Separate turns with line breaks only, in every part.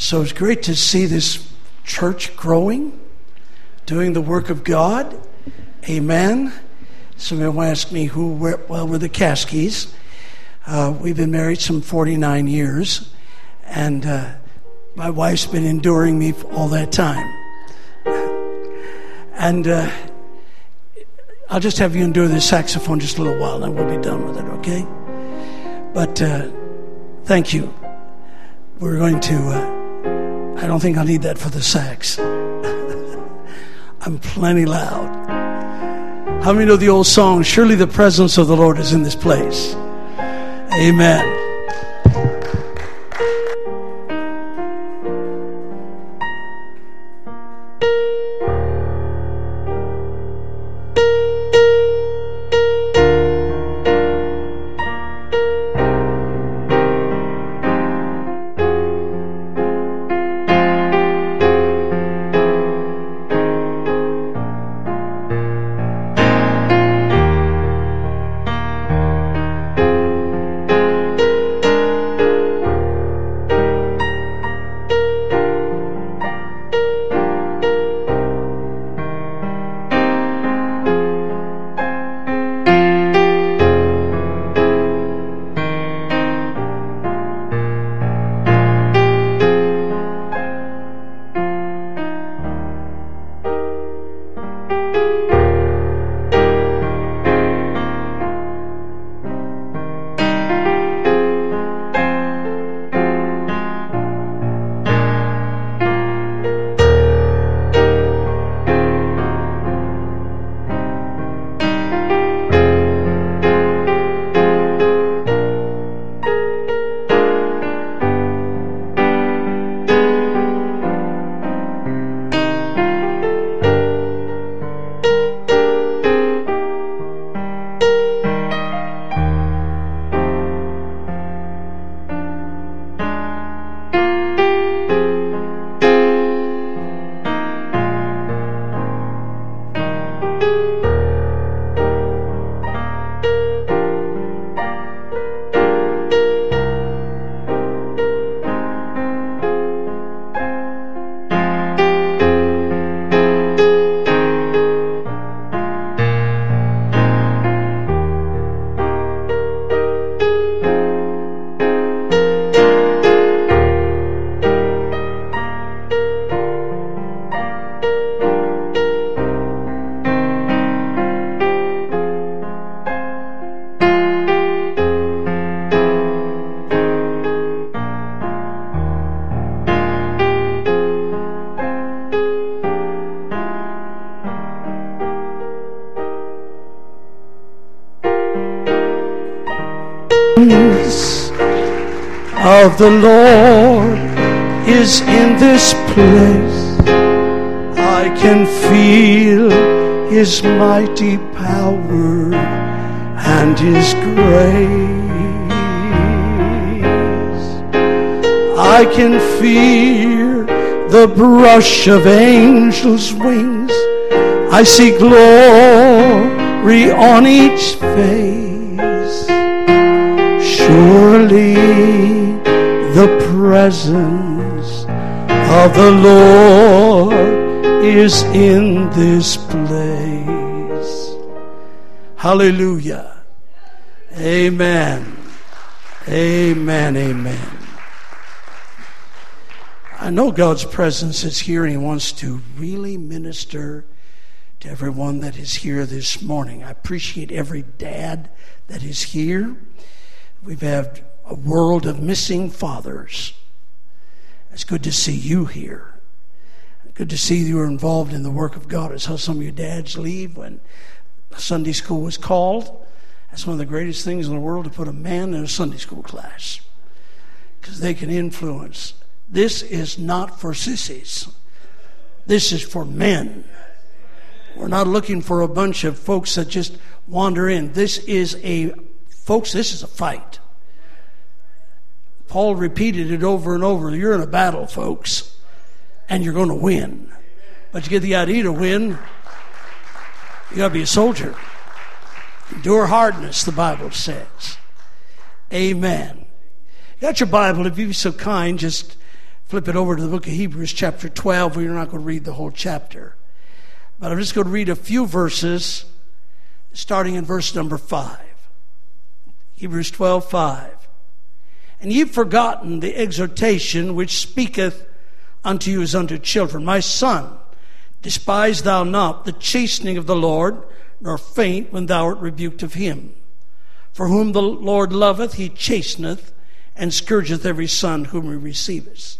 So it's great to see this church growing, doing the work of God. Amen. Somebody will ask me who, were, well, we're the Caskies. Uh, we've been married some 49 years, and uh, my wife's been enduring me all that time. And uh, I'll just have you endure the saxophone just a little while, and we'll be done with it, okay? But uh, thank you. We're going to, uh, I don't think I'll need that for the sax. I'm plenty loud. How many know the old song, Surely the presence of the Lord is in this place? Amen. The Lord is in this place. I can feel his mighty power and his grace. I can feel the brush of angels' wings. I see glory on each face. Surely presence of the Lord is in this place. Hallelujah. Amen. Amen. Amen. I know God's presence is here and He wants to really minister to everyone that is here this morning. I appreciate every dad that is here. We've had a world of missing fathers. It's good to see you here. Good to see you are involved in the work of God. It's how some of your dads leave when Sunday school was called. That's one of the greatest things in the world to put a man in a Sunday school class because they can influence. This is not for sissies, this is for men. We're not looking for a bunch of folks that just wander in. This is a, folks, this is a fight. Paul repeated it over and over. You're in a battle, folks, and you're going to win. But you get the idea to win, you got to be a soldier. Endure hardness, the Bible says. Amen. Got your Bible, if you'd be so kind, just flip it over to the book of Hebrews, chapter 12. We're not going to read the whole chapter, but I'm just going to read a few verses, starting in verse number 5. Hebrews 12, 5. And ye've forgotten the exhortation which speaketh unto you as unto children. My son, despise thou not the chastening of the Lord, nor faint when thou art rebuked of him. For whom the Lord loveth, he chasteneth, and scourgeth every son whom he receiveth.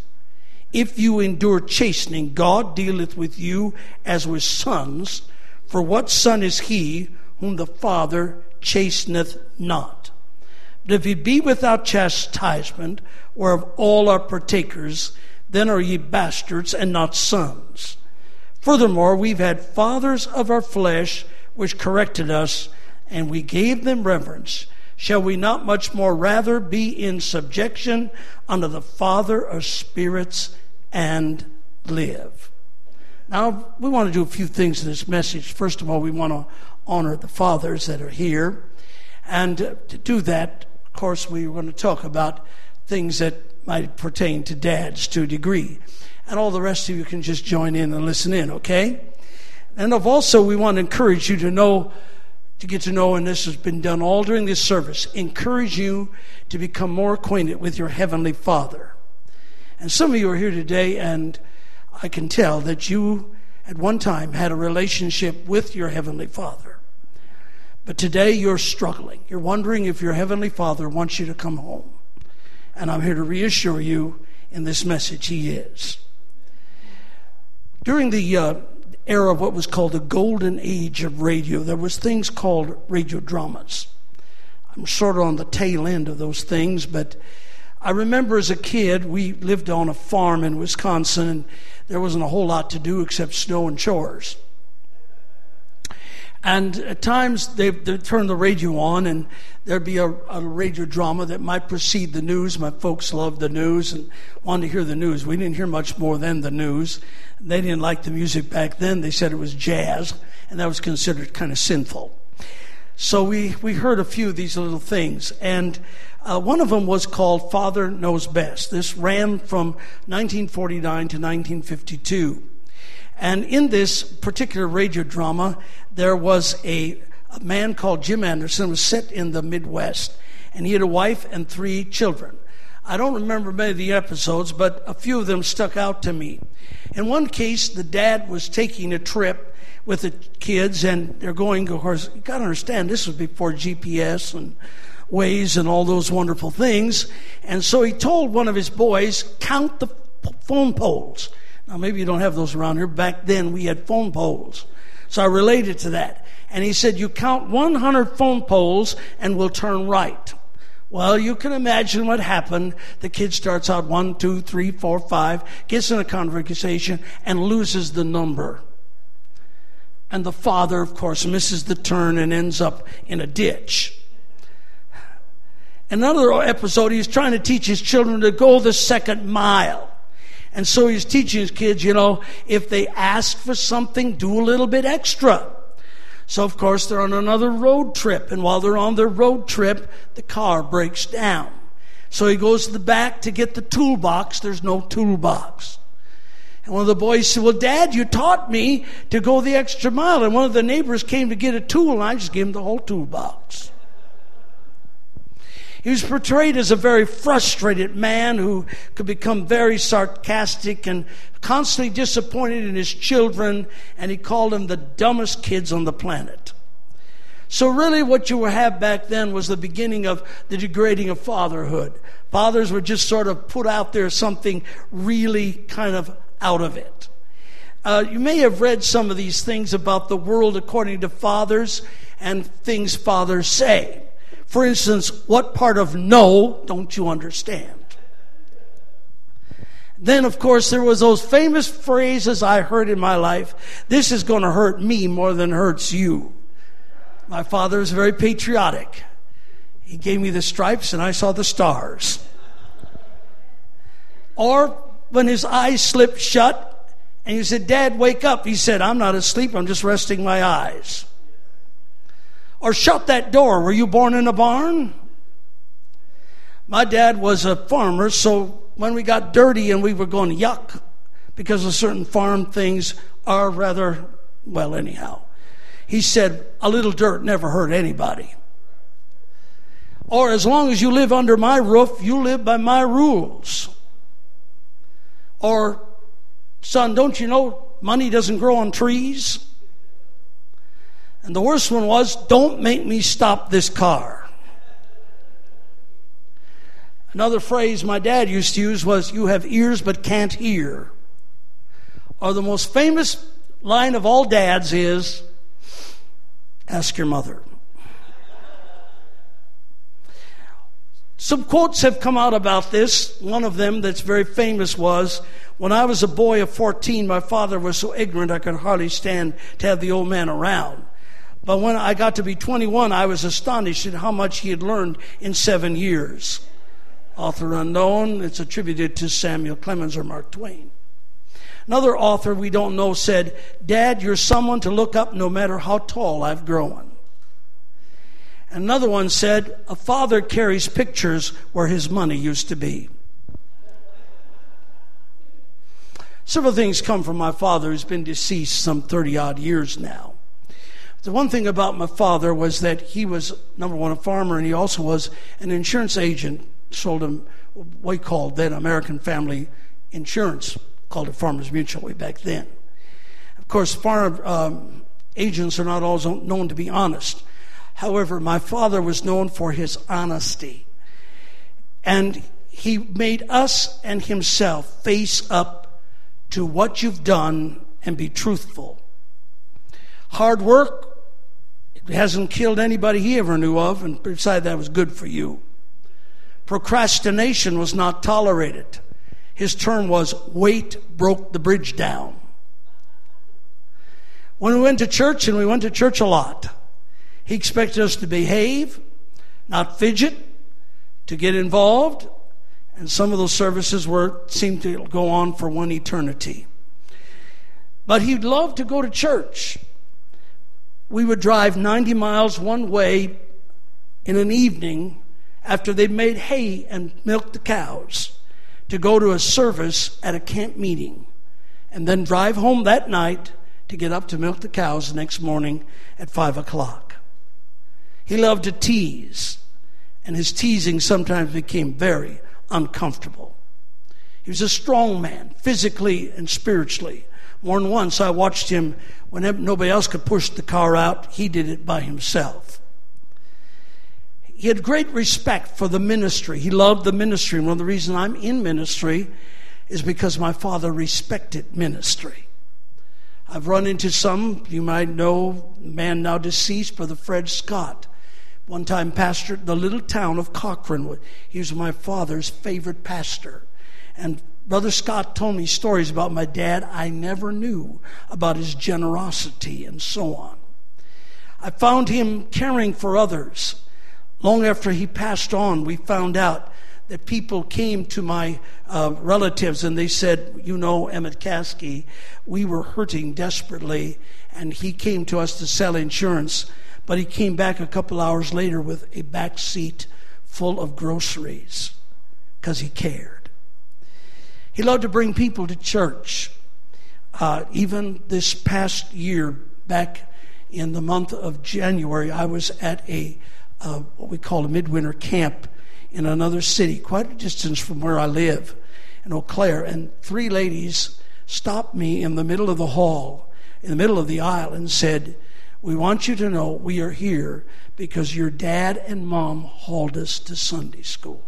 If you endure chastening, God dealeth with you as with sons. For what son is he whom the Father chasteneth not? But if ye be without chastisement, whereof all are partakers, then are ye bastards and not sons. Furthermore, we've had fathers of our flesh which corrected us, and we gave them reverence. Shall we not much more rather be in subjection unto the Father of spirits and live? Now, we want to do a few things in this message. First of all, we want to honor the fathers that are here. And to do that, of course, we are going to talk about things that might pertain to dads to a degree. And all the rest of you can just join in and listen in, okay? And of also, we want to encourage you to know, to get to know, and this has been done all during this service, encourage you to become more acquainted with your Heavenly Father. And some of you are here today, and I can tell that you at one time had a relationship with your Heavenly Father. But today you're struggling. You're wondering if your Heavenly Father wants you to come home. And I'm here to reassure you in this message, He is. During the uh, era of what was called the golden age of radio, there was things called radio dramas. I'm sort of on the tail end of those things, but I remember as a kid, we lived on a farm in Wisconsin, and there wasn't a whole lot to do except snow and chores. And at times they'd, they'd turn the radio on, and there'd be a, a, radio drama that might precede the news. My folks loved the news and wanted to hear the news. We didn't hear much more than the news. They didn't like the music back then. They said it was jazz, and that was considered kind of sinful. So we, we heard a few of these little things, and uh, one of them was called Father Knows Best. This ran from 1949 to 1952. And in this particular radio drama, there was a, a man called Jim Anderson, who was set in the Midwest, and he had a wife and three children. I don't remember many of the episodes, but a few of them stuck out to me. In one case, the dad was taking a trip with the kids, and they're going, of course, you got to understand, this was before GPS and Waze and all those wonderful things. And so he told one of his boys, count the phone poles. Now, maybe you don't have those around here. Back then, we had phone poles. So I related to that. And he said, You count 100 phone poles and we'll turn right. Well, you can imagine what happened. The kid starts out one, two, three, four, five, gets in a conversation, and loses the number. And the father, of course, misses the turn and ends up in a ditch. Another episode, he's trying to teach his children to go the second mile. And so he's teaching his kids, you know, if they ask for something, do a little bit extra. So, of course, they're on another road trip. And while they're on their road trip, the car breaks down. So he goes to the back to get the toolbox. There's no toolbox. And one of the boys said, Well, Dad, you taught me to go the extra mile. And one of the neighbors came to get a tool, and I just gave him the whole toolbox. He was portrayed as a very frustrated man who could become very sarcastic and constantly disappointed in his children, and he called them the dumbest kids on the planet. So, really, what you have back then was the beginning of the degrading of fatherhood. Fathers were just sort of put out there something really kind of out of it. Uh, you may have read some of these things about the world according to fathers and things fathers say. For instance, what part of no don't you understand? Then, of course, there was those famous phrases I heard in my life. This is going to hurt me more than hurts you. My father was very patriotic. He gave me the stripes and I saw the stars. Or when his eyes slipped shut and he said, Dad, wake up. He said, I'm not asleep. I'm just resting my eyes. Or shut that door. Were you born in a barn? My dad was a farmer, so when we got dirty and we were going yuck because of certain farm things are rather, well, anyhow. He said, a little dirt never hurt anybody. Or as long as you live under my roof, you live by my rules. Or, son, don't you know money doesn't grow on trees? And the worst one was, don't make me stop this car. Another phrase my dad used to use was, you have ears but can't hear. Or the most famous line of all dads is, ask your mother. Some quotes have come out about this. One of them that's very famous was When I was a boy of 14, my father was so ignorant I could hardly stand to have the old man around. But when I got to be 21, I was astonished at how much he had learned in seven years. Author unknown, it's attributed to Samuel Clemens or Mark Twain. Another author we don't know said, Dad, you're someone to look up no matter how tall I've grown. Another one said, A father carries pictures where his money used to be. Several things come from my father, who's been deceased some 30 odd years now. The one thing about my father was that he was, number one, a farmer, and he also was an insurance agent. Sold him what we called then American Family Insurance, called it Farmers Mutual way back then. Of course, farm um, agents are not always known to be honest. However, my father was known for his honesty. And he made us and himself face up to what you've done and be truthful. Hard work it hasn't killed anybody he ever knew of, and besides that was good for you. Procrastination was not tolerated. His term was wait broke the bridge down. When we went to church, and we went to church a lot, he expected us to behave, not fidget, to get involved, and some of those services were seemed to go on for one eternity. But he'd love to go to church. We would drive 90 miles one way in an evening after they'd made hay and milked the cows to go to a service at a camp meeting and then drive home that night to get up to milk the cows the next morning at 5 o'clock. He loved to tease, and his teasing sometimes became very uncomfortable. He was a strong man, physically and spiritually. More than once, I watched him when nobody else could push the car out, he did it by himself. He had great respect for the ministry. He loved the ministry. One of the reasons I'm in ministry is because my father respected ministry. I've run into some, you might know, man now deceased, Brother Fred Scott one time pastored the little town of Cochrane. He was my father's favorite pastor. And Brother Scott told me stories about my dad I never knew about his generosity and so on. I found him caring for others. Long after he passed on, we found out that people came to my uh, relatives and they said, You know, Emmett Caskey, we were hurting desperately, and he came to us to sell insurance. But he came back a couple hours later with a back seat full of groceries because he cared. He loved to bring people to church. Uh, even this past year, back in the month of January, I was at a uh, what we call a midwinter camp in another city, quite a distance from where I live in Eau Claire, and three ladies stopped me in the middle of the hall, in the middle of the aisle, and said, we want you to know we are here because your dad and mom hauled us to Sunday school.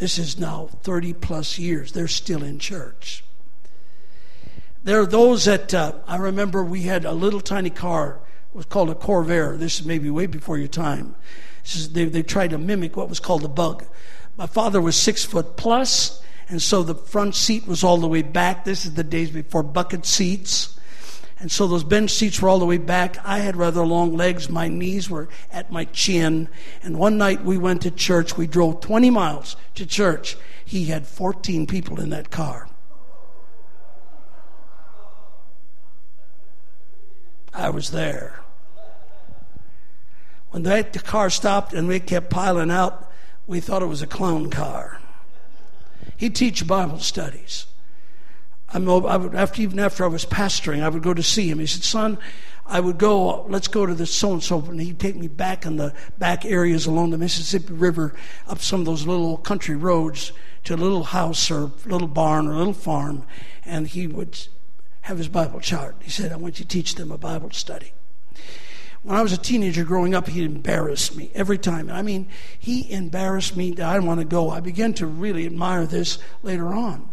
This is now 30 plus years. They're still in church. There are those that uh, I remember we had a little tiny car. It was called a Corvair. This is maybe way before your time. Is, they, they tried to mimic what was called a bug. My father was six foot plus, and so the front seat was all the way back. This is the days before bucket seats. And so those bench seats were all the way back. I had rather long legs. My knees were at my chin. And one night we went to church. We drove 20 miles to church. He had 14 people in that car. I was there. When that, the car stopped and we kept piling out, we thought it was a clown car. He'd teach Bible studies. I would, after, even after I was pastoring, I would go to see him. He said, Son, I would go, let's go to the so and so, and he'd take me back in the back areas along the Mississippi River, up some of those little country roads to a little house or a little barn or a little farm, and he would have his Bible chart. He said, I want you to teach them a Bible study. When I was a teenager growing up, he embarrassed me every time. I mean, he embarrassed me that I didn't want to go. I began to really admire this later on.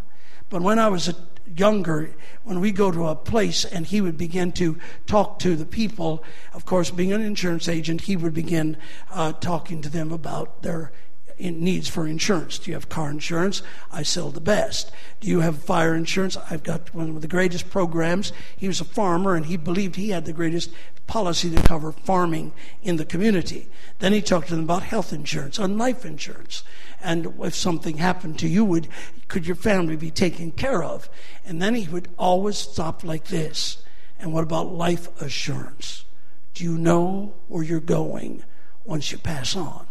But when I was a younger, when we go to a place and he would begin to talk to the people, of course, being an insurance agent, he would begin uh, talking to them about their needs for insurance. Do you have car insurance? I sell the best. Do you have fire insurance? I've got one of the greatest programs. He was a farmer and he believed he had the greatest policy to cover farming in the community. Then he talked to them about health insurance and life insurance. And if something happened to you, would could your family be taken care of? And then he would always stop like this. And what about life assurance? Do you know where you're going once you pass on?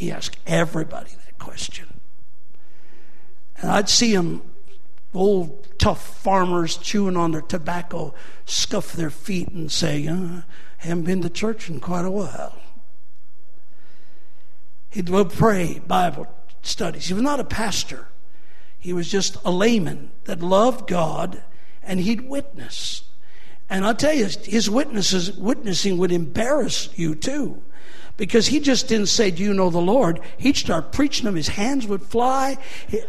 He asked everybody that question. And I'd see him, old tough farmers chewing on their tobacco, scuff their feet and say, uh, haven't been to church in quite a while. He'd go pray Bible studies. He was not a pastor. He was just a layman that loved God and he'd witness. And I'll tell you, his witnesses, witnessing would embarrass you too. Because he just didn't say, Do you know the Lord? He'd start preaching them, his hands would fly. He,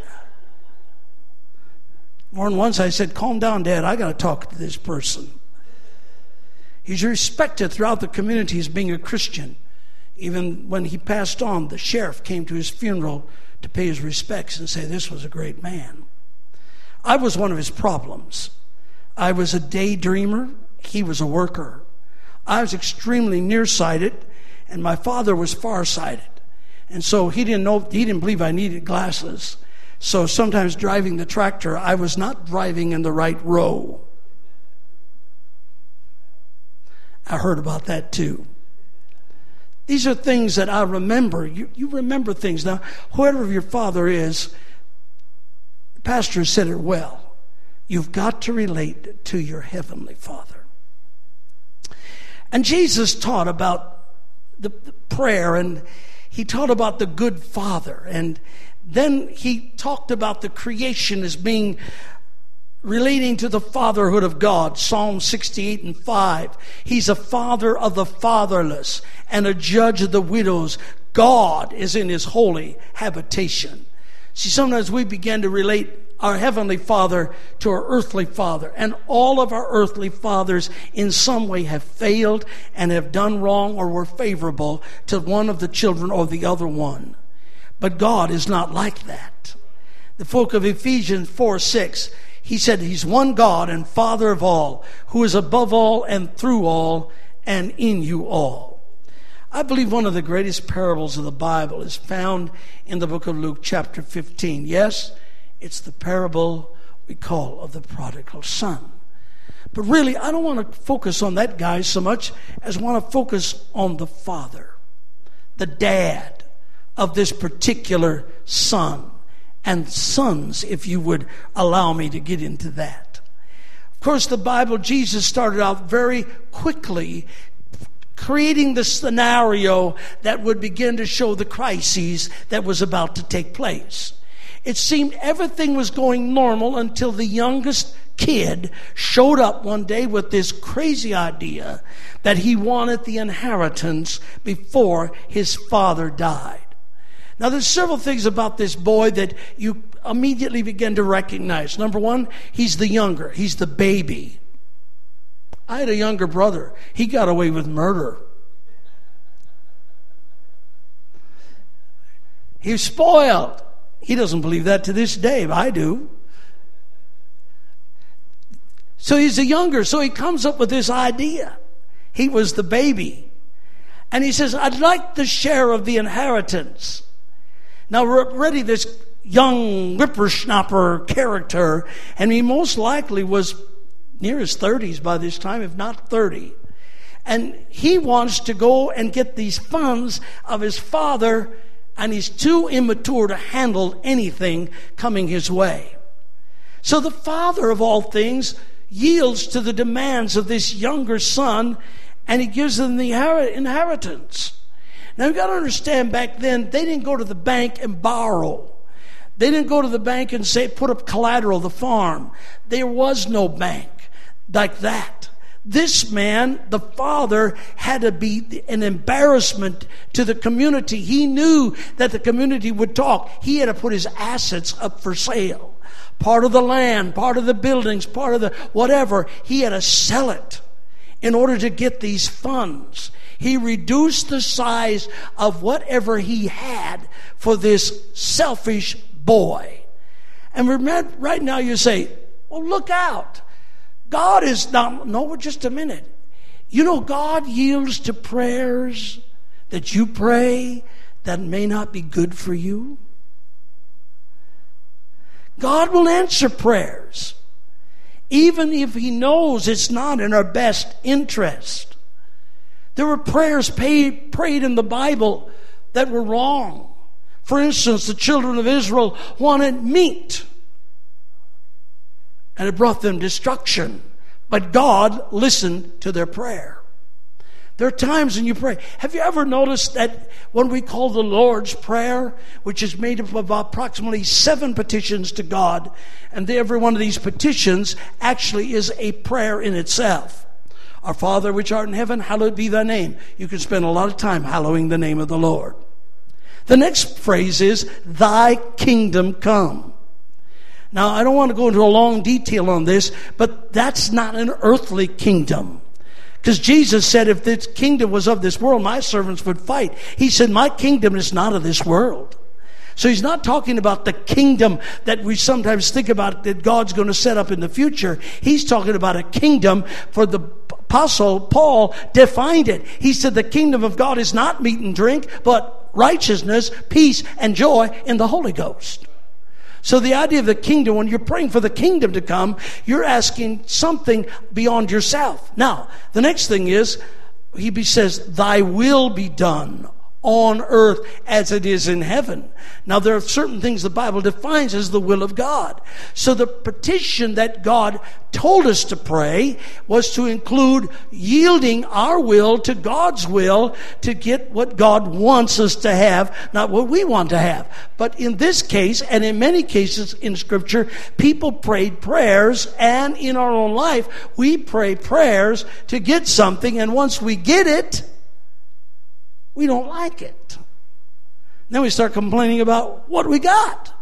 more than once I said, Calm down, Dad, I got to talk to this person. He's respected throughout the community as being a Christian. Even when he passed on, the sheriff came to his funeral to pay his respects and say, This was a great man. I was one of his problems. I was a daydreamer, he was a worker. I was extremely nearsighted, and my father was farsighted. And so he didn't know, he didn't believe I needed glasses. So sometimes driving the tractor, I was not driving in the right row. I heard about that too. These are things that I remember. You, you remember things. Now, whoever your father is, the pastor said it well. You've got to relate to your heavenly father. And Jesus taught about the, prayer and he taught about the good father. And then he talked about the creation as being relating to the fatherhood of God. Psalm 68 and 5. He's a father of the fatherless and a judge of the widows. God is in his holy habitation. See, sometimes we begin to relate our heavenly father to our earthly father. And all of our earthly fathers in some way have failed and have done wrong or were favorable to one of the children or the other one. But God is not like that. The folk of Ephesians 4 6 he said he's one God and Father of all, who is above all and through all and in you all. I believe one of the greatest parables of the Bible is found in the book of Luke, chapter 15. Yes, it's the parable we call of the prodigal son. But really, I don't want to focus on that guy so much as want to focus on the father, the dad of this particular son and sons, if you would allow me to get into that. Of course, the Bible, Jesus started out very quickly creating the scenario that would begin to show the crises that was about to take place. It seemed everything was going normal until the youngest kid showed up one day with this crazy idea that he wanted the inheritance before his father died. Now, there's several things about this boy that you immediately begin to recognize. Number one, he's the younger, he's the baby. I had a younger brother, he got away with murder. He's spoiled. He doesn't believe that to this day. I do. So he's a younger, so he comes up with this idea. He was the baby. And he says, I'd like the share of the inheritance. Now, already this young whippersnapper character, and he most likely was near his 30s by this time, if not 30. And he wants to go and get these funds of his father and he's too immature to handle anything coming his way. So the father of all things yields to the demands of this younger son and he gives them the inheritance. Now you've got to understand back then, they didn't go to the bank and borrow. They didn't go to the bank and say, put up collateral, the farm. There was no bank like that. This man, the father, had to be an embarrassment to the community. He knew that the community would talk. He had to put his assets up for sale. Part of the land, part of the buildings, part of the whatever. He had to sell it in order to get these funds. He reduced the size of whatever he had for this selfish boy. And right now you say, well, look out. God is not, no, just a minute. You know, God yields to prayers that you pray that may not be good for you. God will answer prayers, even if He knows it's not in our best interest. There were prayers paid, prayed in the Bible that were wrong. For instance, the children of Israel wanted meat and it brought them destruction. But God listened to their prayer. There are times when you pray. Have you ever noticed that when we call the Lord's Prayer, which is made up of approximately seven petitions to God, and every one of these petitions actually is a prayer in itself. Our Father which art in heaven, hallowed be thy name. You can spend a lot of time hallowing the name of the Lord. The next phrase is, Thy kingdom come. Now, I don't want to go into a long detail on this, but that's not an earthly kingdom. Because Jesus said, if this kingdom was of this world, my servants would fight. He said, my kingdom is not of this world. So he's not talking about the kingdom that we sometimes think about that God's going to set up in the future. He's talking about a kingdom for the apostle Paul defined it. He said the kingdom of God is not meat and drink, but righteousness, peace, and joy in the Holy Ghost. So the idea of the kingdom, when you're praying for the kingdom to come, you're asking something beyond yourself. Now, the next thing is, he says, thy will be done on earth as it is in heaven. Now, there are certain things the Bible defines as the will of God. So, the petition that God told us to pray was to include yielding our will to God's will to get what God wants us to have, not what we want to have. But in this case, and in many cases in Scripture, people prayed prayers, and in our own life, we pray prayers to get something, and once we get it, we don't like it. Then we start complaining about what we got.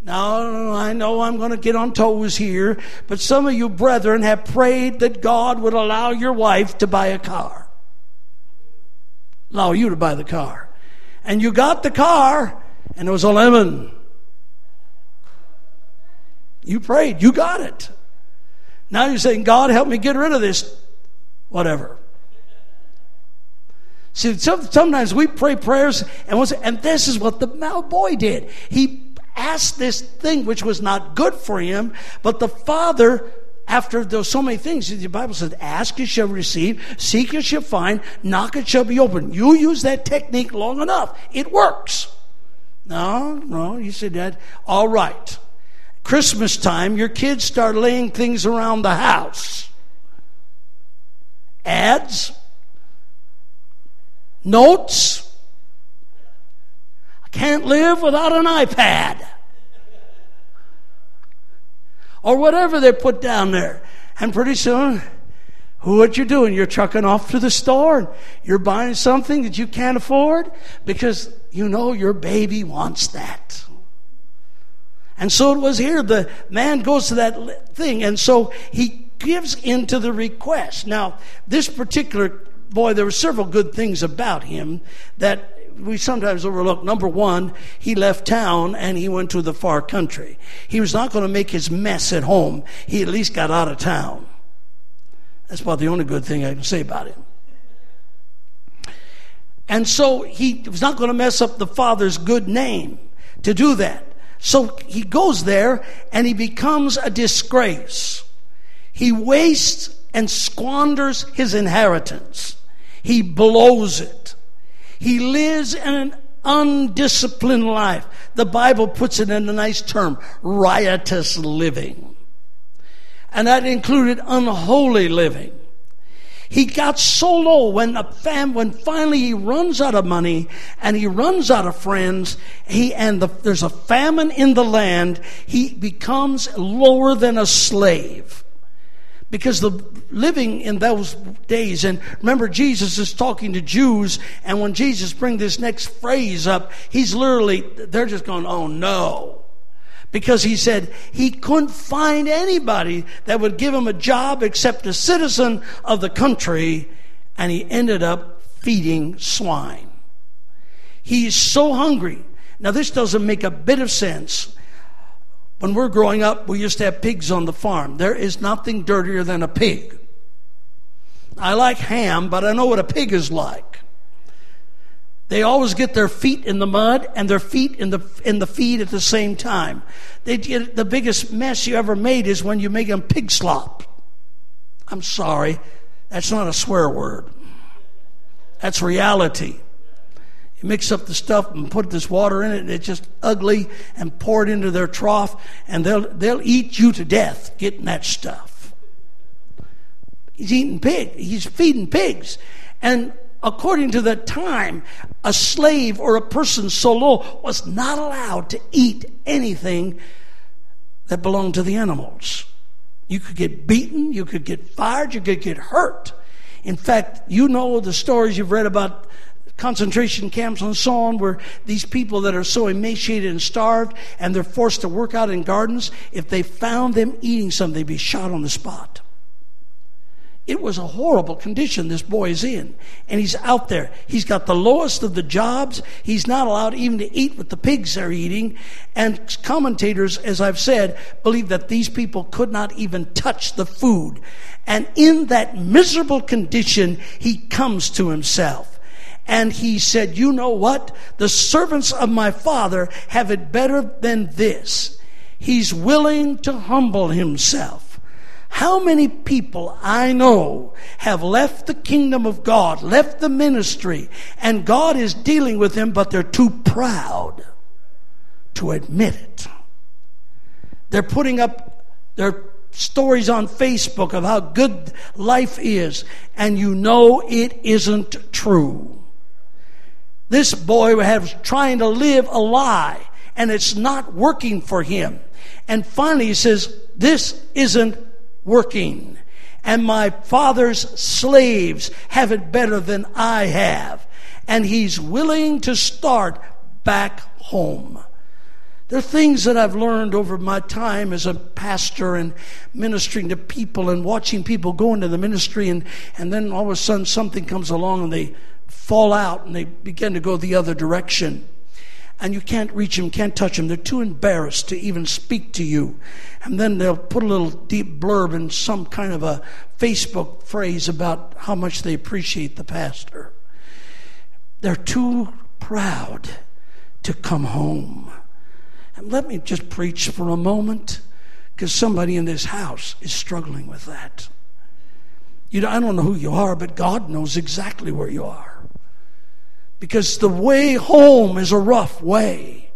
Now, I know I'm going to get on toes here, but some of you brethren have prayed that God would allow your wife to buy a car. Allow you to buy the car. And you got the car, and it was a lemon. You prayed, you got it. Now you're saying, God, help me get rid of this, whatever. See, sometimes we pray prayers, and, and this is what the mal boy did. He asked this thing which was not good for him, but the father after those so many things, the Bible says, ask you shall receive, seek you shall find, knock it shall be open. You use that technique long enough. It works. No, no, you said that. All right. Christmas time, your kids start laying things around the house. Ads, notes. I can't live without an iPad. Or whatever they put down there. And pretty soon, what you're doing, you're trucking off to the store and you're buying something that you can't afford because you know your baby wants that. And so it was here. The man goes to that thing, and so he gives into the request. Now, this particular boy, there were several good things about him that we sometimes overlook. Number one, he left town and he went to the far country. He was not going to make his mess at home. He at least got out of town. That's about the only good thing I can say about him. And so he was not going to mess up the father's good name to do that. So he goes there and he becomes a disgrace. He wastes and squanders his inheritance. He blows it. He lives in an undisciplined life. The Bible puts it in a nice term, riotous living. And that included unholy living. He got so low when a fam, when finally he runs out of money and he runs out of friends, he, and the, there's a famine in the land, he becomes lower than a slave. Because the living in those days, and remember Jesus is talking to Jews, and when Jesus brings this next phrase up, he's literally, they're just going, oh no because he said he couldn't find anybody that would give him a job except a citizen of the country, and he ended up feeding swine. He's so hungry. Now, this doesn't make a bit of sense. When we're growing up, we used to have pigs on the farm. There is nothing dirtier than a pig. I like ham, but I know what a pig is like. They always get their feet in the mud and their feet in the in the feed at the same time. They get the biggest mess you ever made is when you make them pig slop. I'm sorry, that's not a swear word. That's reality. Mix up the stuff and put this water in it, and it's just ugly, and pour it into their trough, and they'll they'll eat you to death getting that stuff. He's eating pig. He's feeding pigs. And according to the time, a slave or a person so low was not allowed to eat anything that belonged to the animals. You could get beaten, you could get fired, you could get hurt. In fact, you know the stories you've read about concentration camps and so on, where these people that are so emaciated and starved and they're forced to work out in gardens, if they found them eating something, they'd be shot on the spot. It was a horrible condition this boy is in. And he's out there. He's got the lowest of the jobs. He's not allowed even to eat what the pigs are eating. And commentators, as I've said, believe that these people could not even touch the food. And in that miserable condition, he comes to himself. And he said, You know what? The servants of my father have it better than this. He's willing to humble himself. How many people I know have left the kingdom of God, left the ministry, and God is dealing with them, but they're too proud to admit it. They're putting up their stories on Facebook of how good life is, and you know it isn't true. This boy was trying to live a lie, and it's not working for him. And finally, he says, This isn't working. And my father's slaves have it better than I have. And he's willing to start back home. There are things that I've learned over my time as a pastor and ministering to people and watching people go into the ministry, and, and then all of a sudden something comes along and they fall out and they begin to go the other direction and you can't reach them, can't touch them. They're too embarrassed to even speak to you. And then they'll put a little deep blurb in some kind of a Facebook phrase about how much they appreciate the pastor. They're too proud to come home. And let me just preach for a moment because somebody in this house is struggling with that. You know, I don't know who you are, but God knows exactly where you are because the way home is a rough way.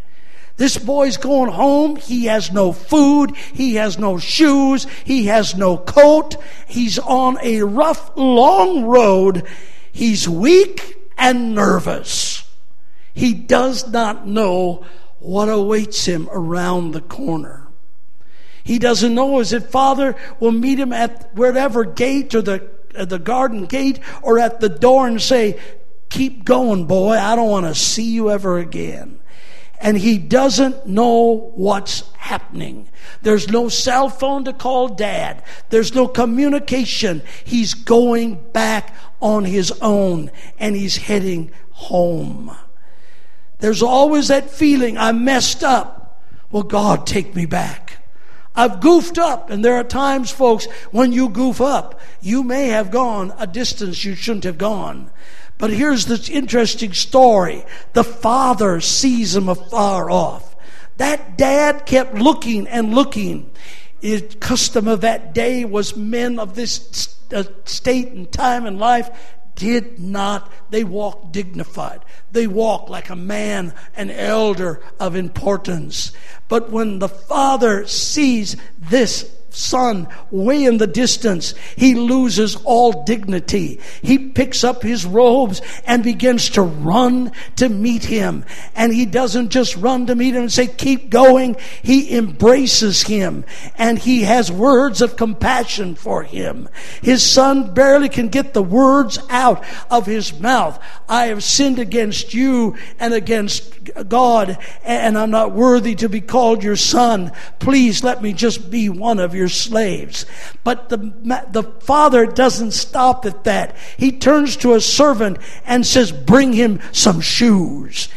This boy's going home. He has no food. He has no shoes. He has no coat. He's on a rough, long road. He's weak and nervous. He does not know what awaits him around the corner. He doesn't know is it father will meet him at whatever gate or the, uh, the garden gate or at the door and say, Keep going, boy. I don't want to see you ever again. And he doesn't know what's happening. There's no cell phone to call dad. There's no communication. He's going back on his own and he's heading home. There's always that feeling, I messed up. Well, God, take me back. I've goofed up, and there are times, folks, when you goof up, you may have gone a distance you shouldn't have gone. But here's this interesting story. The father sees him afar off. That dad kept looking and looking. The custom of that day was men of this uh, state and time and life did not, they walked dignified. They walked like a man, an elder of importance. But when the father sees this son way in the distance, he loses all dignity. He picks up his robes and begins to run to meet him. And he doesn't just run to meet him and say, keep going. He embraces him and he has words of compassion for him. His son barely can get the words out of his mouth. I have sinned against you and against God and I'm not worthy to be called your son. Please let me just be one of your slaves. But the, the father doesn't stop at that. He turns to a servant and says, bring him some shoes.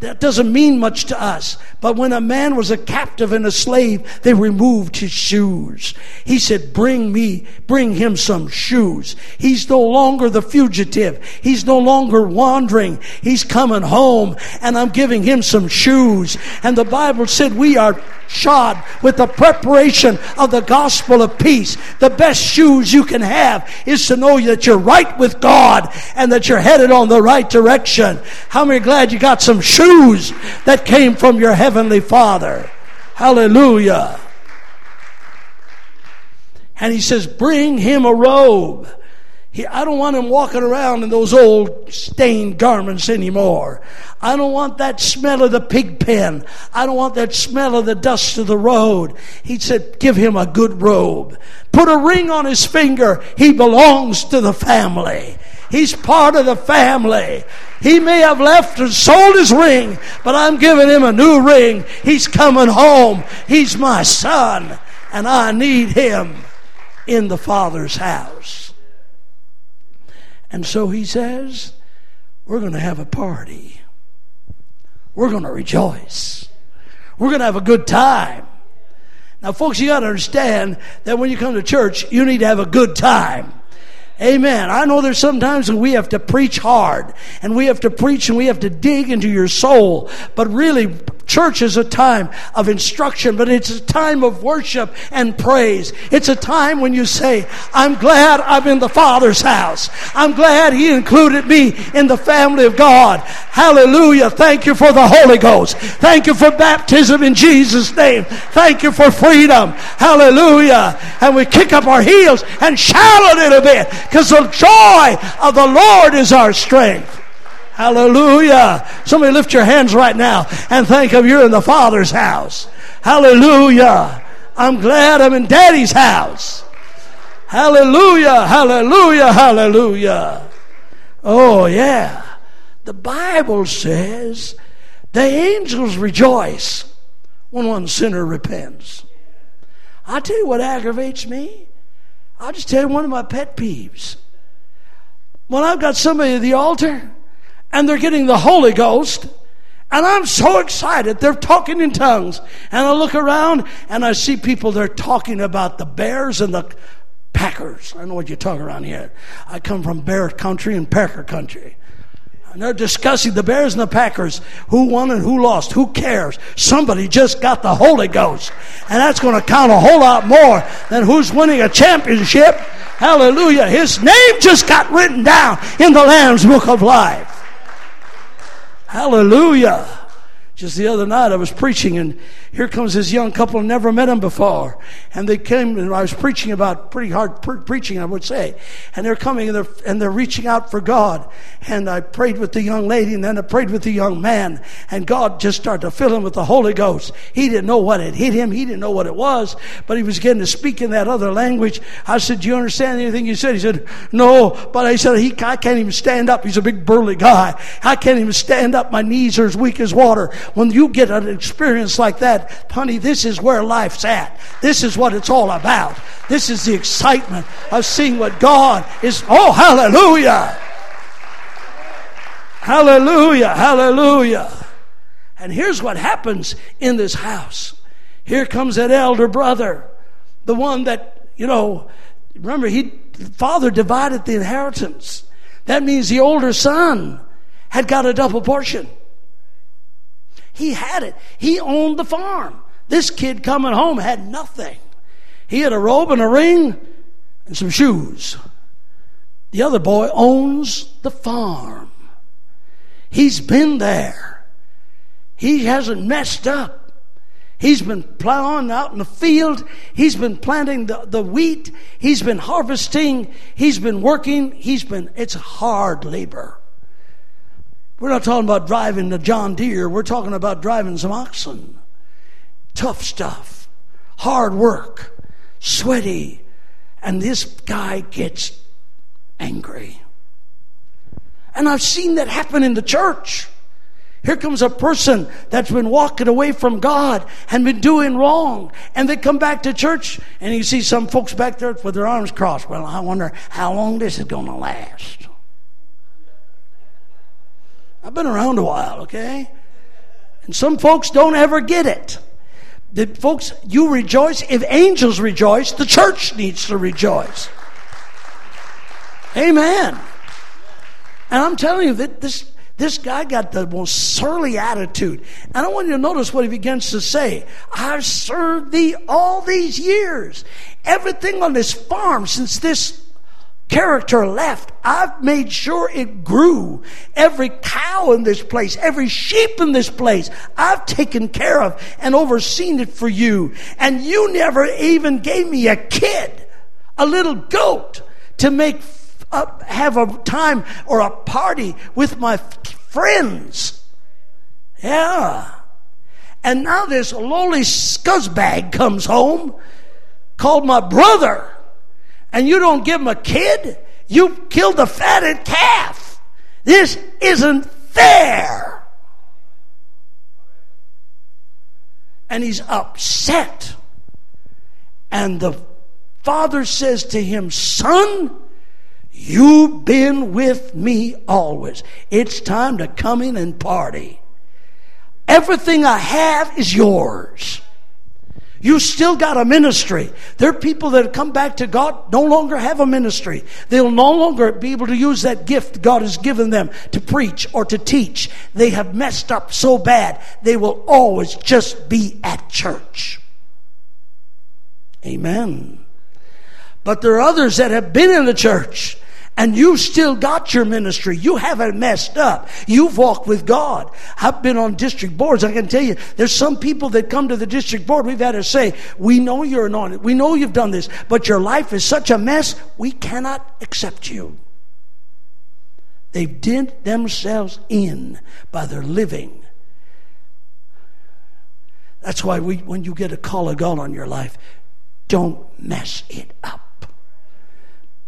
That doesn't mean much to us. But when a man was a captive and a slave, they removed his shoes. He said, bring me, bring him some shoes. He's no longer the fugitive. He's no longer wandering. He's coming home and I'm giving him some shoes. And the Bible said we are shod with the preparation of the gospel of peace. The best shoes you can have is to know that you're right with God and that you're headed on the right direction. How many glad you got some shoes that came from your heavenly Father? Hallelujah. And he says, bring him a robe. He, I don't want him walking around in those old stained garments anymore. I don't want that smell of the pig pen. I don't want that smell of the dust of the road. He said, give him a good robe. Put a ring on his finger. He belongs to the family. He's part of the family. He may have left and sold his ring, but I'm giving him a new ring. He's coming home. He's my son, and I need him in the Father's house. And so he says, We're going to have a party. We're going to rejoice. We're going to have a good time. Now, folks, you got to understand that when you come to church, you need to have a good time. Amen. I know there's sometimes when we have to preach hard and we have to preach and we have to dig into your soul. But really, church is a time of instruction, but it's a time of worship and praise. It's a time when you say, I'm glad I'm in the Father's house. I'm glad He included me in the family of God. Hallelujah. Thank you for the Holy Ghost. Thank you for baptism in Jesus' name. Thank you for freedom. Hallelujah. And we kick up our heels and shout a little bit because the joy of the Lord is our strength. Hallelujah. Somebody lift your hands right now and think of you're in the Father's house. Hallelujah. I'm glad I'm in Daddy's house. Hallelujah, hallelujah, hallelujah. Oh, yeah. The Bible says the angels rejoice when one sinner repents. I'll tell you what aggravates me. I'll just tell you one of my pet peeves. When I've got somebody at the altar and they're getting the Holy Ghost, and I'm so excited. They're talking in tongues. And I look around and I see people, they're talking about the Bears and the Packers. I know what you talk around here. I come from Bear country and Packer country. And they're discussing the Bears and the Packers. Who won and who lost? Who cares? Somebody just got the Holy Ghost. And that's going to count a whole lot more than who's winning a championship. Hallelujah. His name just got written down in the Lamb's Book of Life. Hallelujah. Just the other night I was preaching and here comes this young couple, never met him before. And they came, and I was preaching about pretty hard pre- preaching, I would say. And they're coming and they're, and they're reaching out for God. And I prayed with the young lady and then I prayed with the young man. And God just started to fill him with the Holy Ghost. He didn't know what had hit him. He didn't know what it was, but he was getting to speak in that other language. I said, do you understand anything you said? He said, no, but I said, he, I can't even stand up. He's a big burly guy. I can't even stand up. My knees are as weak as water. When you get an experience like that, honey, this is where life's at. This is what it's all about. This is the excitement of seeing what God is. Oh, hallelujah! Hallelujah! Hallelujah! And here's what happens in this house. Here comes that elder brother, the one that, you know, remember, he, father divided the inheritance. That means the older son had got a double portion. He had it. He owned the farm. This kid coming home had nothing. He had a robe and a ring and some shoes. The other boy owns the farm. He's been there. He hasn't messed up. He's been plowing out in the field. He's been planting the, the wheat. He's been harvesting. He's been working. He's been, it's hard labor. We're not talking about driving the John Deere. We're talking about driving some oxen. Tough stuff. Hard work. Sweaty. And this guy gets angry. And I've seen that happen in the church. Here comes a person that's been walking away from God and been doing wrong. And they come back to church and you see some folks back there with their arms crossed. Well, I wonder how long this is going to last. I've been around a while, okay? And some folks don't ever get it. The folks, you rejoice. If angels rejoice, the church needs to rejoice. Amen. And I'm telling you that this, this guy got the most surly attitude. And I want you to notice what he begins to say. I've served thee all these years. Everything on this farm since this character left, I've made sure it grew. Every cow in this place, every sheep in this place, I've taken care of and overseen it for you. And you never even gave me a kid, a little goat to make uh, have a time or a party with my friends. Yeah. And now this lowly scuzzbag comes home called my brother, and you don't give him a kid? You killed the fatted calf. This isn't fair. And he's upset. And the father says to him, Son, You've been with me always. It's time to come in and party. Everything I have is yours. You still got a ministry. There are people that have come back to God no longer have a ministry. They'll no longer be able to use that gift God has given them to preach or to teach. They have messed up so bad, they will always just be at church. Amen. But there are others that have been in the church and you still got your ministry. You haven't messed up. You've walked with God. I've been on district boards. I can tell you, there's some people that come to the district board. We've had to say, we know you're anointed. We know you've done this, but your life is such a mess. We cannot accept you. They've did themselves in by their living. That's why we, when you get a call of God on your life, don't mess it up.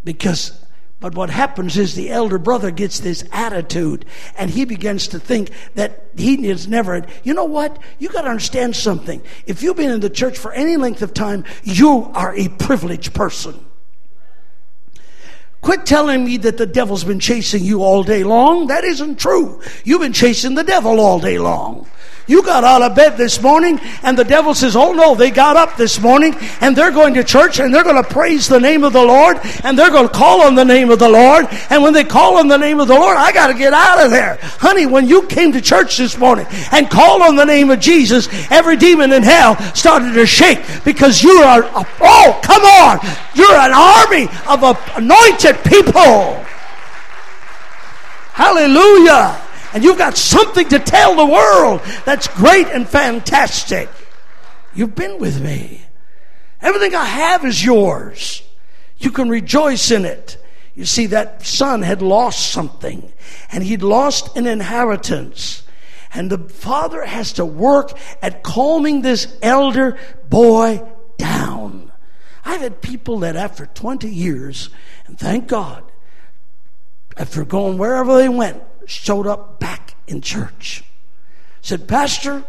Because but what happens is the elder brother gets this attitude and he begins to think that he is never. You know what? You got to understand something. If you've been in the church for any length of time, you are a privileged person. Quit telling me that the devil's been chasing you all day long. That isn't true. You've been chasing the devil all day long. You got out of bed this morning and the devil says, Oh no, they got up this morning and they're going to church and they're going to praise the name of the Lord and they're going to call on the name of the Lord. And when they call on the name of the Lord, I got to get out of there. Honey, when you came to church this morning and called on the name of Jesus, every demon in hell started to shake because you are, oh, come on. You're an army of anointed people. Hallelujah and you've got something to tell the world that's great and fantastic. You've been with me. Everything I have is yours. You can rejoice in it. You see, that son had lost something, and he'd lost an inheritance. And the father has to work at calming this elder boy down. I've had people that after 20 years, and thank God, after going wherever they went, showed up back in church. Said, Pastor,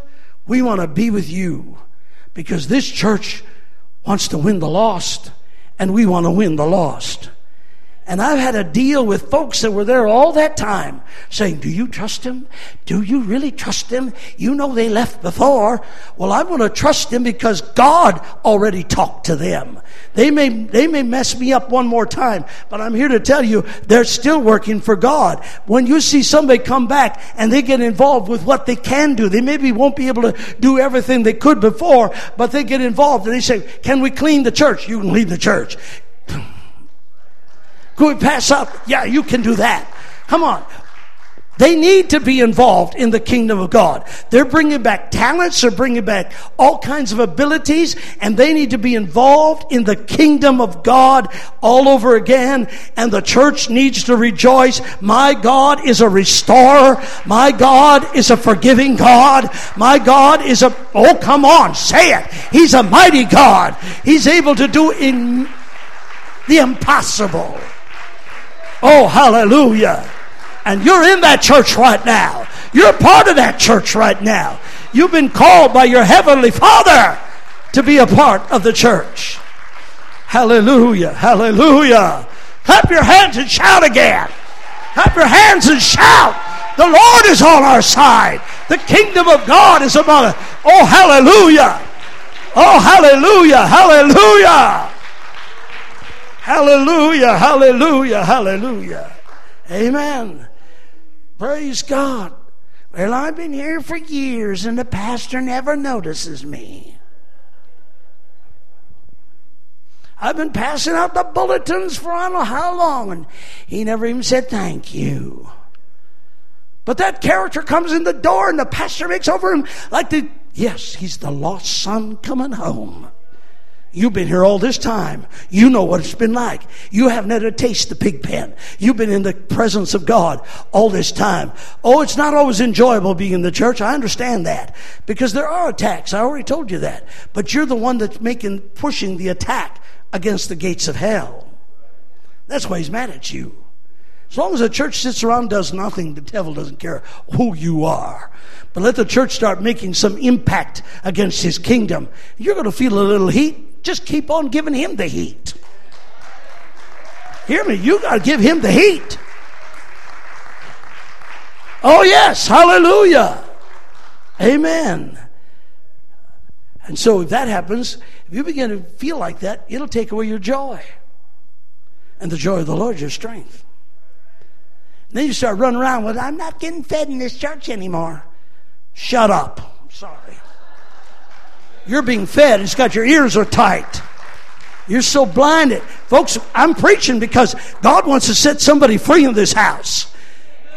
we want to be with you because this church wants to win the lost and we want to win the lost. And I've had a deal with folks that were there all that time saying, Do you trust him? Do you really trust him? You know they left before. Well, I'm going to trust him because God already talked to them. They may, they may mess me up one more time, but I'm here to tell you they're still working for God. When you see somebody come back and they get involved with what they can do, they maybe won't be able to do everything they could before, but they get involved and they say, Can we clean the church? You can leave the church. Could we pass up? Yeah, you can do that. Come on. They need to be involved in the kingdom of God. They're bringing back talents, they're bringing back all kinds of abilities, and they need to be involved in the kingdom of God all over again. And the church needs to rejoice. My God is a restorer. My God is a forgiving God. My God is a, oh, come on, say it. He's a mighty God. He's able to do in the impossible. Oh, hallelujah. And you're in that church right now. You're part of that church right now. You've been called by your heavenly Father to be a part of the church. Hallelujah. Hallelujah. Clap your hands and shout again. Clap your hands and shout. The Lord is on our side. The kingdom of God is among us. Oh, hallelujah. Oh, hallelujah. Hallelujah. Hallelujah. Hallelujah. Hallelujah. Amen. Praise God. Well, I've been here for years and the pastor never notices me. I've been passing out the bulletins for I don't know how long, and he never even said thank you. But that character comes in the door, and the pastor makes over him like the yes, he's the lost son coming home. You've been here all this time. You know what it's been like. You haven't had taste the pig pen. You've been in the presence of God all this time. Oh, it's not always enjoyable being in the church. I understand that because there are attacks. I already told you that. But you're the one that's making, pushing the attack against the gates of hell. That's why he's mad at you. As long as the church sits around does nothing, the devil doesn't care who you are. But let the church start making some impact against his kingdom. You're going to feel a little heat just keep on giving him the heat. Hear me, you got to give him the heat. Oh, yes, hallelujah. Amen. And so, if that happens, if you begin to feel like that, it'll take away your joy. And the joy of the Lord is your strength. And then you start running around with, I'm not getting fed in this church anymore. Shut up. I'm sorry. You're being fed. It's got your ears are tight. You're so blinded. Folks, I'm preaching because God wants to set somebody free in this house.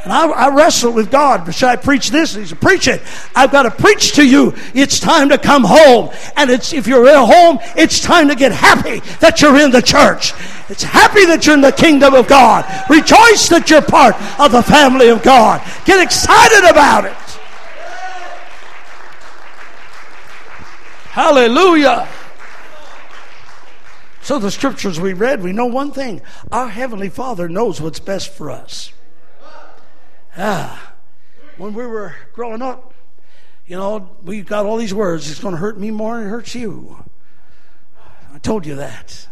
And I, I wrestle with God. Should I preach this? And He said, preach it. I've got to preach to you. It's time to come home. And it's, if you're at home, it's time to get happy that you're in the church. It's happy that you're in the kingdom of God. Rejoice that you're part of the family of God. Get excited about it. Hallelujah. So, the scriptures we read, we know one thing our Heavenly Father knows what's best for us. Ah, when we were growing up, you know, we got all these words it's going to hurt me more than it hurts you. I told you that.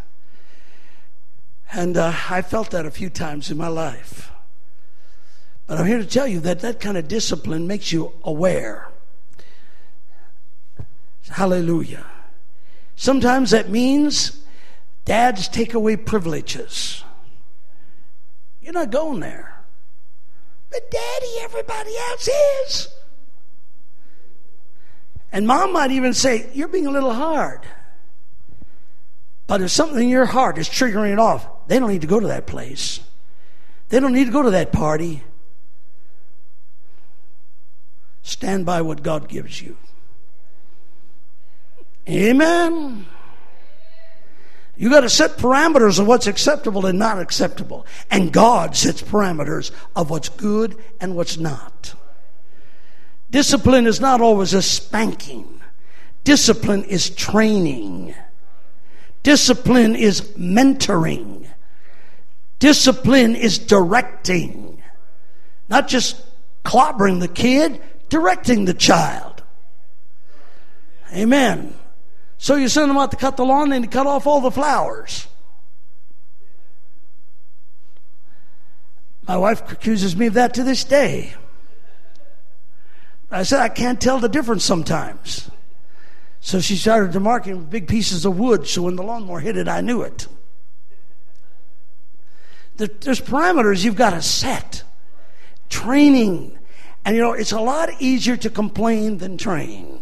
And uh, I felt that a few times in my life. But I'm here to tell you that that kind of discipline makes you aware. Hallelujah. Sometimes that means dads take away privileges. You're not going there. But daddy, everybody else is. And mom might even say, You're being a little hard. But if something in your heart is triggering it off, they don't need to go to that place. They don't need to go to that party. Stand by what God gives you. Amen. You got to set parameters of what's acceptable and not acceptable. And God sets parameters of what's good and what's not. Discipline is not always a spanking. Discipline is training. Discipline is mentoring. Discipline is directing. Not just clobbering the kid, directing the child. Amen. So you send them out to cut the lawn and cut off all the flowers. My wife accuses me of that to this day. I said, I can't tell the difference sometimes. So she started to mark with big pieces of wood, so when the lawnmower hit it, I knew it. There's parameters you've got to set. Training. And you know, it's a lot easier to complain than train.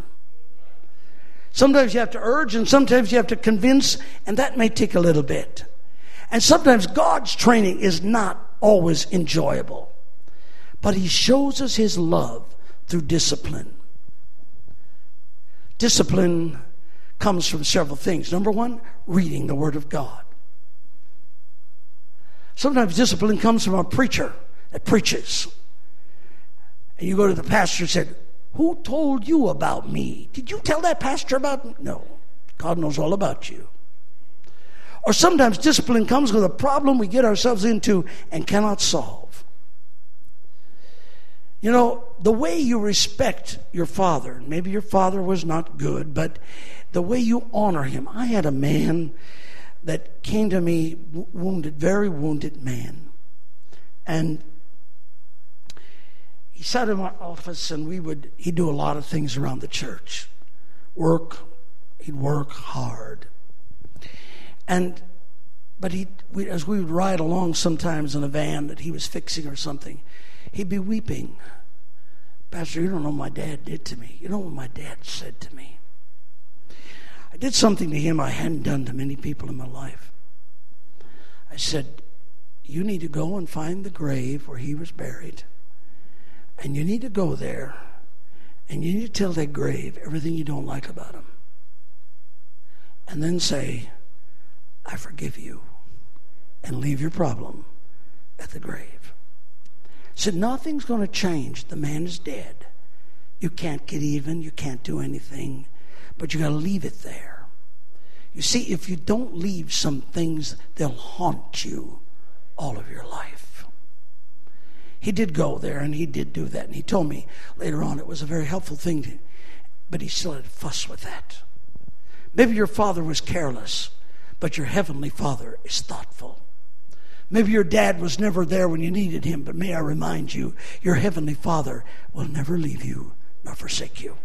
Sometimes you have to urge and sometimes you have to convince, and that may take a little bit. And sometimes God's training is not always enjoyable, but He shows us His love through discipline. Discipline comes from several things. Number one, reading the Word of God. Sometimes discipline comes from a preacher that preaches. And you go to the pastor and said, Who told you about me? Did you tell that pastor about me? No. God knows all about you. Or sometimes discipline comes with a problem we get ourselves into and cannot solve. You know, the way you respect your father, maybe your father was not good, but the way you honor him. I had a man that came to me, wounded, very wounded man. And he sat in my office and we would, he'd do a lot of things around the church. Work, he'd work hard. And, but he, we, as we would ride along sometimes in a van that he was fixing or something, he'd be weeping. Pastor, you don't know what my dad did to me. You don't know what my dad said to me. I did something to him I hadn't done to many people in my life. I said, You need to go and find the grave where he was buried. And you need to go there and you need to tell that grave everything you don't like about him. And then say, I forgive you. And leave your problem at the grave. Said, Nothing's going to change. The man is dead. You can't get even. You can't do anything but you got to leave it there. You see, if you don't leave some things, they'll haunt you all of your life. He did go there and he did do that. And he told me later on it was a very helpful thing, to, but he still had a fuss with that. Maybe your father was careless, but your heavenly father is thoughtful. Maybe your dad was never there when you needed him, but may I remind you, your heavenly father will never leave you nor forsake you.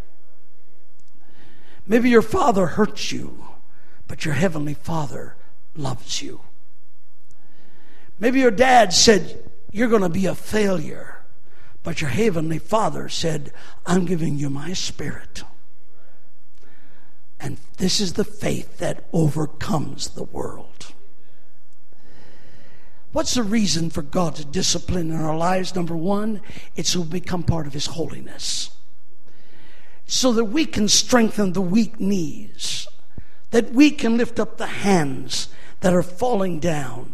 Maybe your father hurts you, but your heavenly father loves you. Maybe your dad said, You're going to be a failure, but your heavenly father said, I'm giving you my spirit. And this is the faith that overcomes the world. What's the reason for God's discipline in our lives? Number one, it's to become part of His holiness so that we can strengthen the weak knees, that we can lift up the hands that are falling down,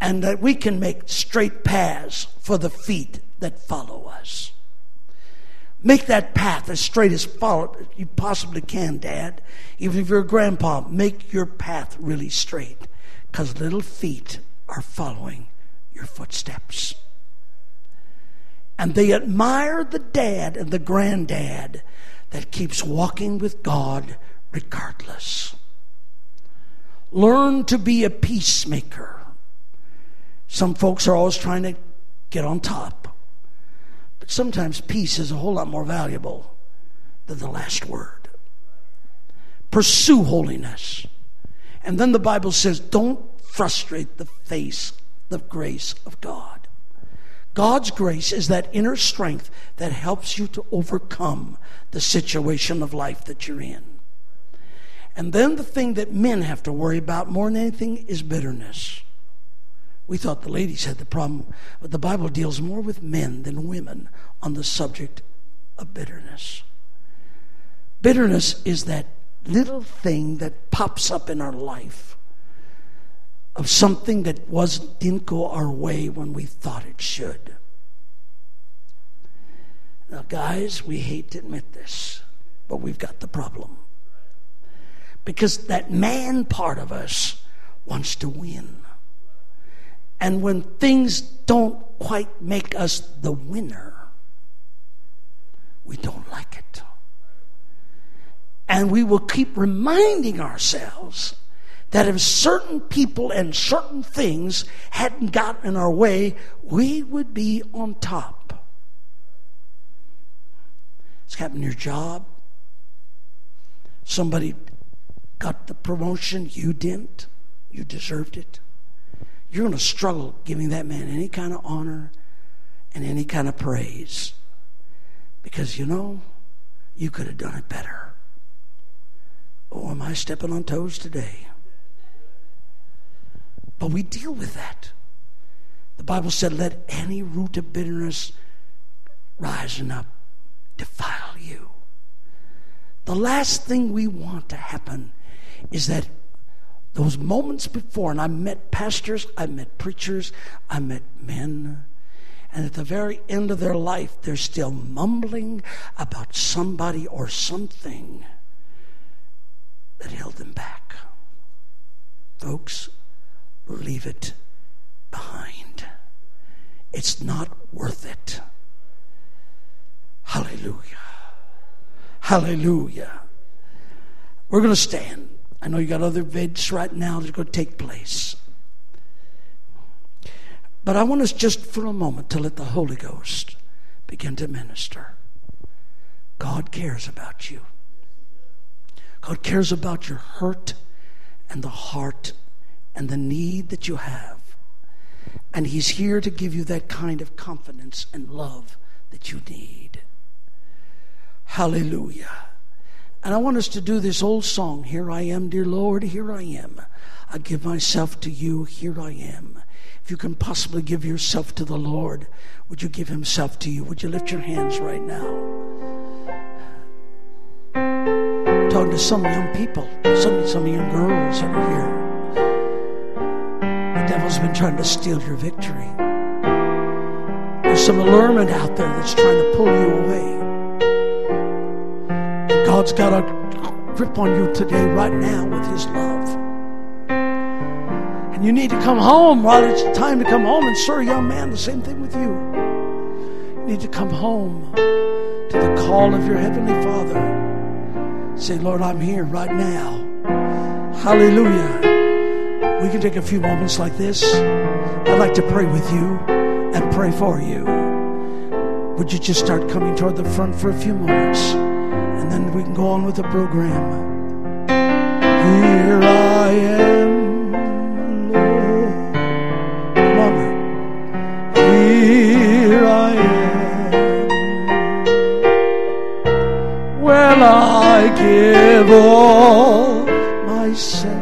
and that we can make straight paths for the feet that follow us. Make that path as straight as you possibly can, Dad. Even if you're a grandpa, make your path really straight because little feet are following your footsteps. And they admire the dad and the granddad that keeps walking with God regardless. Learn to be a peacemaker. Some folks are always trying to get on top. But sometimes peace is a whole lot more valuable than the last word. Pursue holiness. And then the Bible says, don't frustrate the face, the grace of God. God's grace is that inner strength that helps you to overcome the situation of life that you're in. And then the thing that men have to worry about more than anything is bitterness. We thought the ladies had the problem, but the Bible deals more with men than women on the subject of bitterness. Bitterness is that little thing that pops up in our life of something that was didn't go our way when we thought it should. Now, guys, we hate to admit this, but we've got the problem. Because that man part of us wants to win. And when things don't quite make us the winner, we don't like it. And we will keep reminding ourselves that if certain people and certain things hadn't gotten in our way, we would be on top. It's happened in your job. Somebody got the promotion, you didn't. You deserved it. You're going to struggle giving that man any kind of honor and any kind of praise. Because you know, you could have done it better. Oh, am I stepping on toes today? But we deal with that. The Bible said, Let any root of bitterness rising up defile you. The last thing we want to happen is that those moments before, and I met pastors, I met preachers, I met men, and at the very end of their life, they're still mumbling about somebody or something that held them back. Folks, leave it behind. It's not worth it. Hallelujah. Hallelujah. We're going to stand. I know you got other events right now that's going to take place. But I want us just for a moment to let the Holy Ghost begin to minister. God cares about you. God cares about your hurt and the heart and the need that you have. And He's here to give you that kind of confidence and love that you need. Hallelujah. And I want us to do this old song Here I am, dear Lord, here I am. I give myself to you, here I am. If you can possibly give yourself to the Lord, would you give Himself to you? Would you lift your hands right now? talking to some young people, some, some young girls that are here. The devil's been trying to steal your victory. There's some allurement out there that's trying to pull you away. God's got a grip on you today, right now, with His love. And you need to come home while it's time to come home. And, sir, young man, the same thing with you. You need to come home to the call of your Heavenly Father. Say, Lord, I'm here right now. Hallelujah. We can take a few moments like this. I'd like to pray with you and pray for you. Would you just start coming toward the front for a few moments? And then we can go on with the program. Here I am, Lord. Come on. Here I am. Well, I give all myself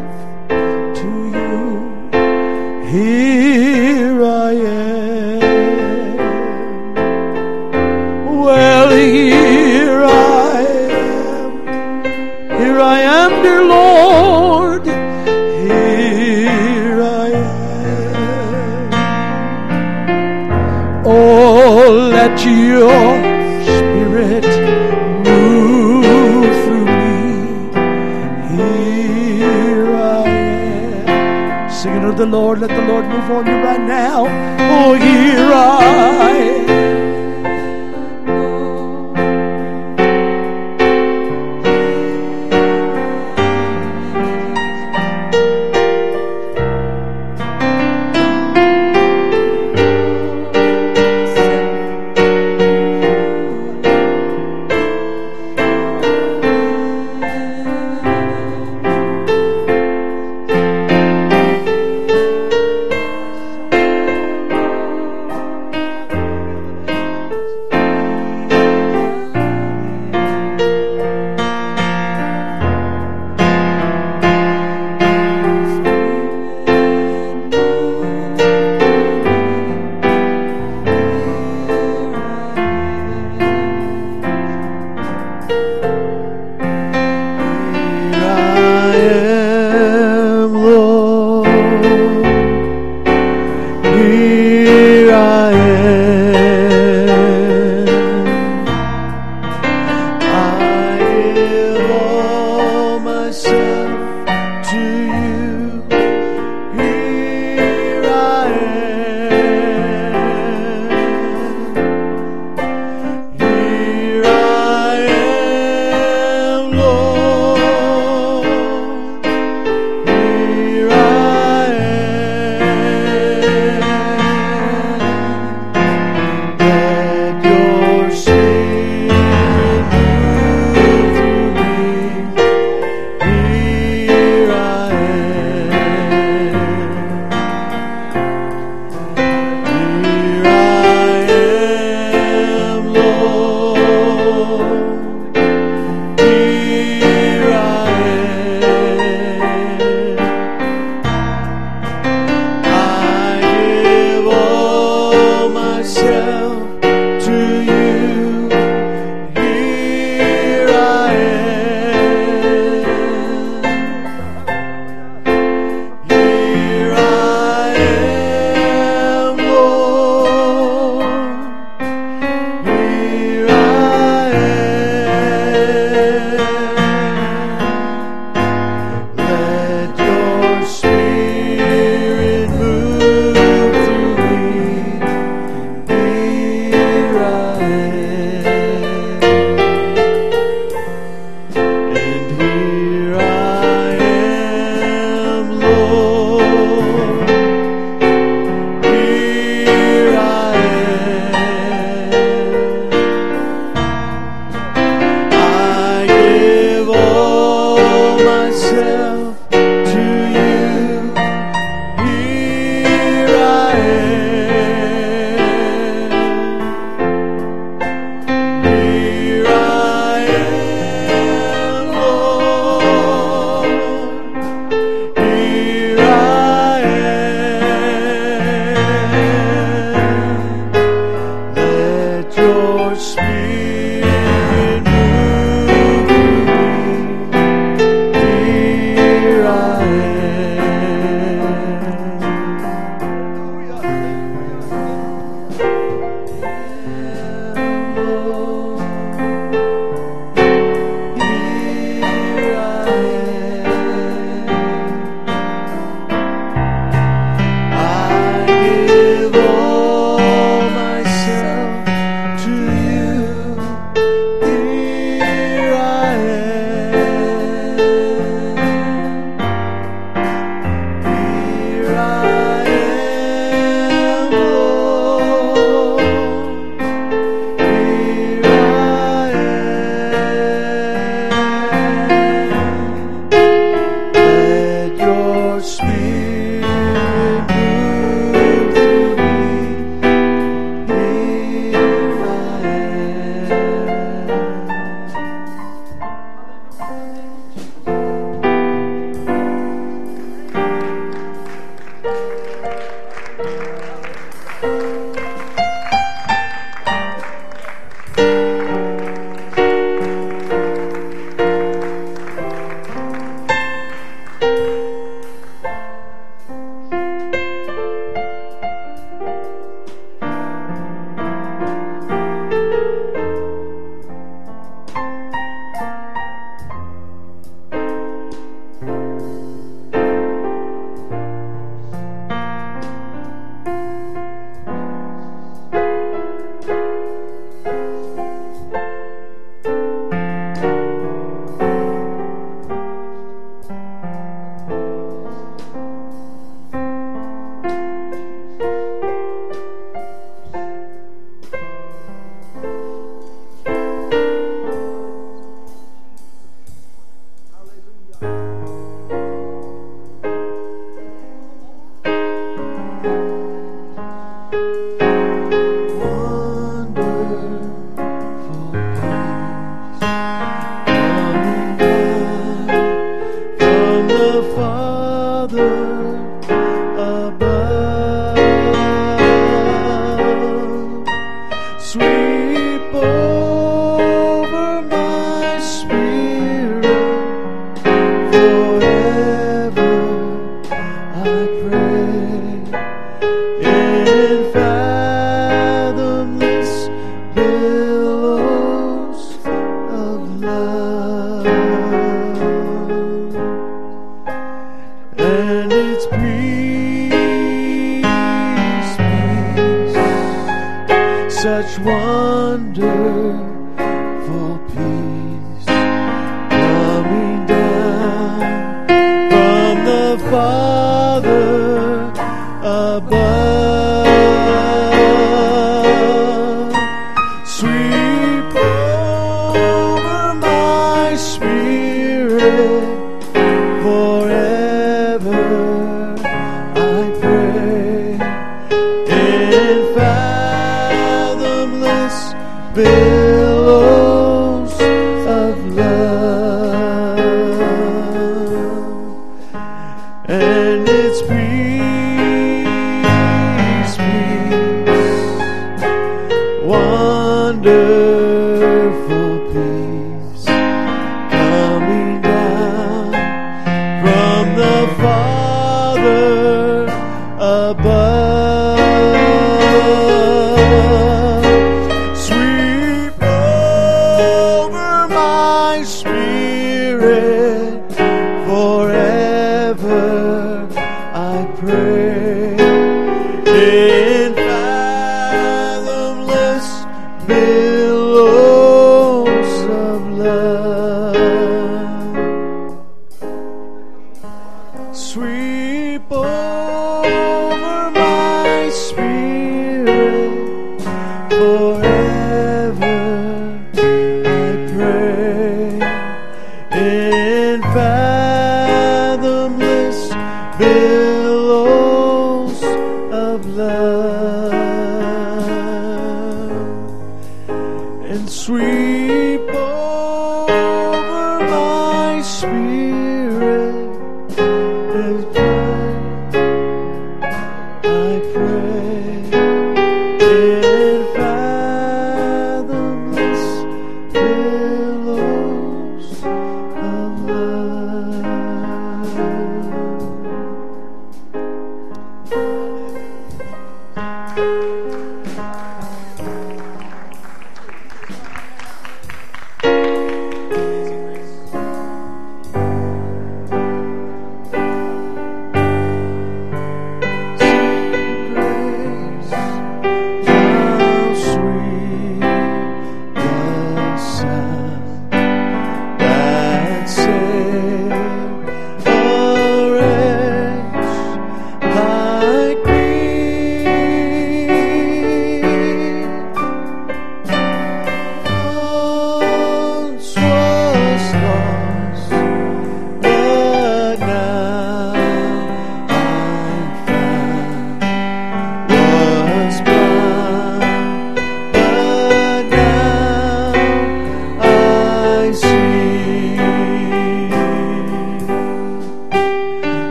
spirit.